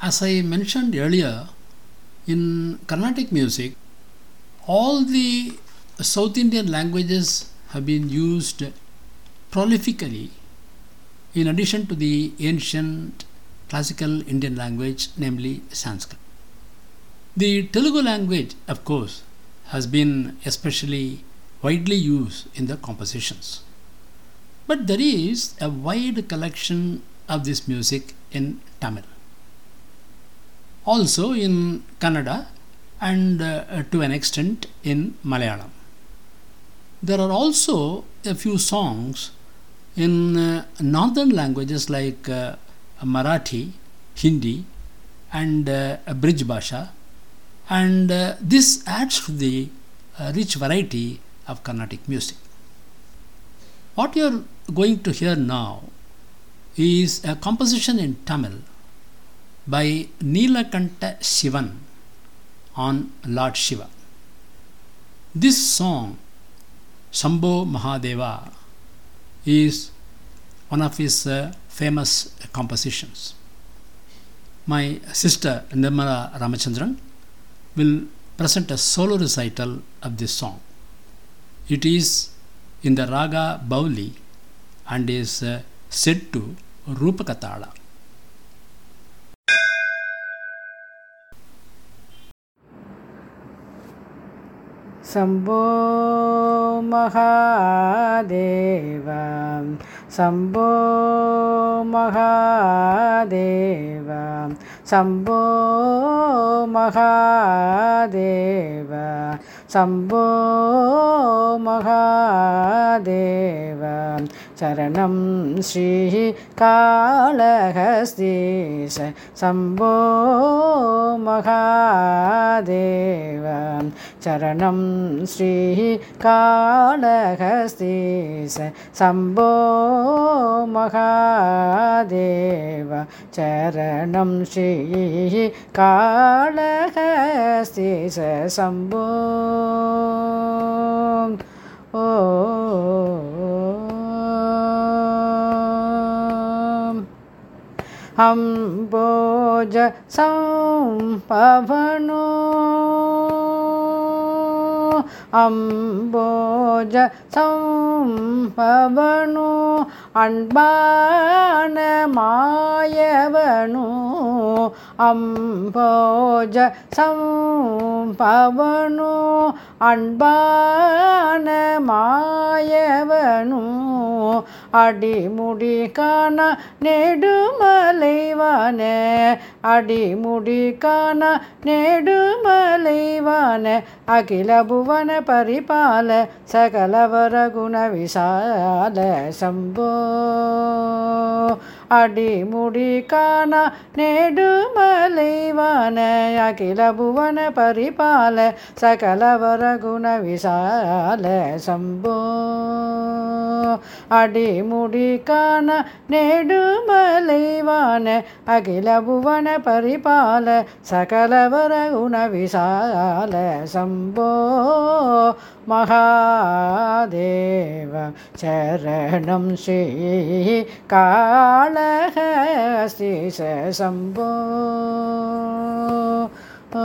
As I mentioned earlier, in Carnatic music, all the South Indian languages have been used prolifically in addition to the ancient classical Indian language, namely Sanskrit. The Telugu language, of course, has been especially widely used in the compositions. But there is a wide collection of this music in Tamil. Also in Kannada and uh, to an extent in Malayalam. There are also a few songs in uh, northern languages like uh, Marathi, Hindi, and uh, Bridge Bhasha, and uh, this adds to the uh, rich variety of Carnatic music. What you are going to hear now is a composition in Tamil by Neelakanta Shivan on Lord Shiva. This song, Sambho Mahadeva, is one of his uh, famous compositions. My sister Nirmala Ramachandran will present a solo recital of this song. It is in the Raga Bauli and is uh, set to Rupakatala. Shambho Mahadev Shambho Mahadev Shambho Mahadev Shambho Mahadev शरणं श्रीः कालहस्तीश शम्भो महादेव शरणं श्रीः कालहस्तीश शम्भो महादेव चरणं श्रीकाళहस्तीश शम्भो। ओ। अम्बोज सम्पवनो அம்போஜ சம்பவனு அன்பான மாயவனு அம்போஜ சம்பவனு அன்பான மாயவனு அடிமுடி காண நெடுமலைவானே. அடிமுடி காண நெடுமலைவான. அகில புவன பரிபால சகலவர குண விசால சம்போ. அடிமுடி காண நெடுமலைவான. அகில புவன பரிபால சகலவர குண விசால சம்போ. அடிமுடி காண நெடுமலைவான அகில புவன பரிபால சகலவர உணவிசால. சம்போ மகாதேவ சரணம் ஸ்ரீ காளஹஸ்திச. சம்போ. ஓ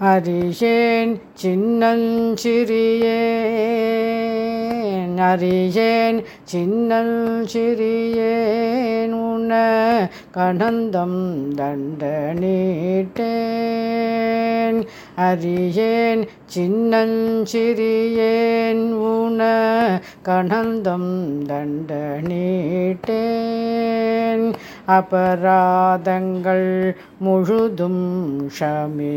அரிஷேன் சின்னஞ்சிறியேன். அரிஷேன் சின்னஞ்சிறியேன். உன கணந்தம் தண்ட நீட்டேன். அறியேன் சின்னஞ்சிறியேன் உண கணந்தம் தண்ட நீட்டேன் அபராதங்கள் முழுதும் ஷமே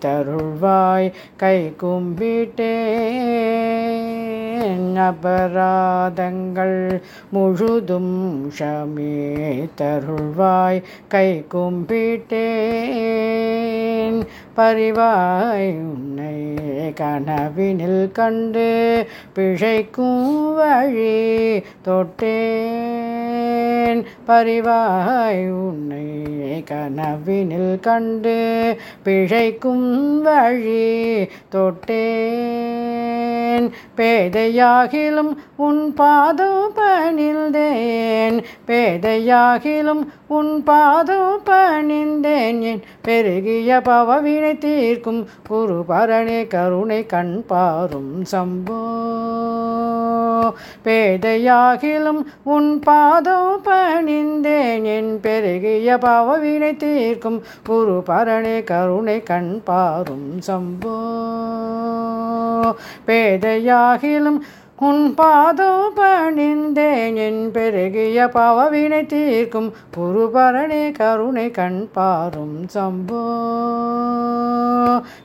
தருள்வாய் கை கும்பிட்டேன் அபராதங்கள் முழுதும் ஷமே தருள்வாய் கை கும்பிட்டேன் பரிவாய் உன்னை கனவினில் கண்டு பிழைக்கும் வழி தொட்டேன். பரிவாய் உன்னை கனவினில் கண்டு பிழைக்கும் வழி தொட்டேன். பணிந்தேன் பேதையாகிலும் உன் பாதம் பணிந்தேன் பேதையாகிலும் உன் பாதம் பணிந்தேன் என் பெருகிய பவவினை தீர்க்கும் குருபரணே கருணை கண் பாரும் சம்போ. பேதையாகிலும் உன் பாதம் பணிந்தேன். என் பெருகிய பாவவினை தீர்க்கும் குரு பரணே கருணை கண் பாரும் சம்போ. பேதையாகிலும் உன் பாதோ பணிந்தேன். என் பெருகிய பாவவினை தீர்க்கும் குருபரணே கருணை கண் பாரும் சம்போ.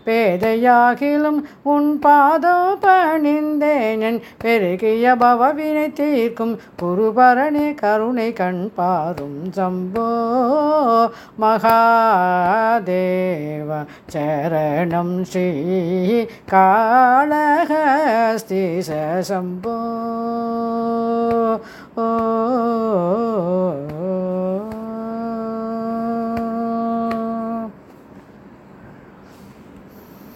பேதையாகிலும் உன் பாதம் பணிந்தேன் என் பெருகிய பவவினை தீர்க்கும் குருபரணி கருணை கண் பாரும் சம்போ மகாதேவ சரணம் ஸ்ரீ காளஹஸ்தி சம்போ. ஓ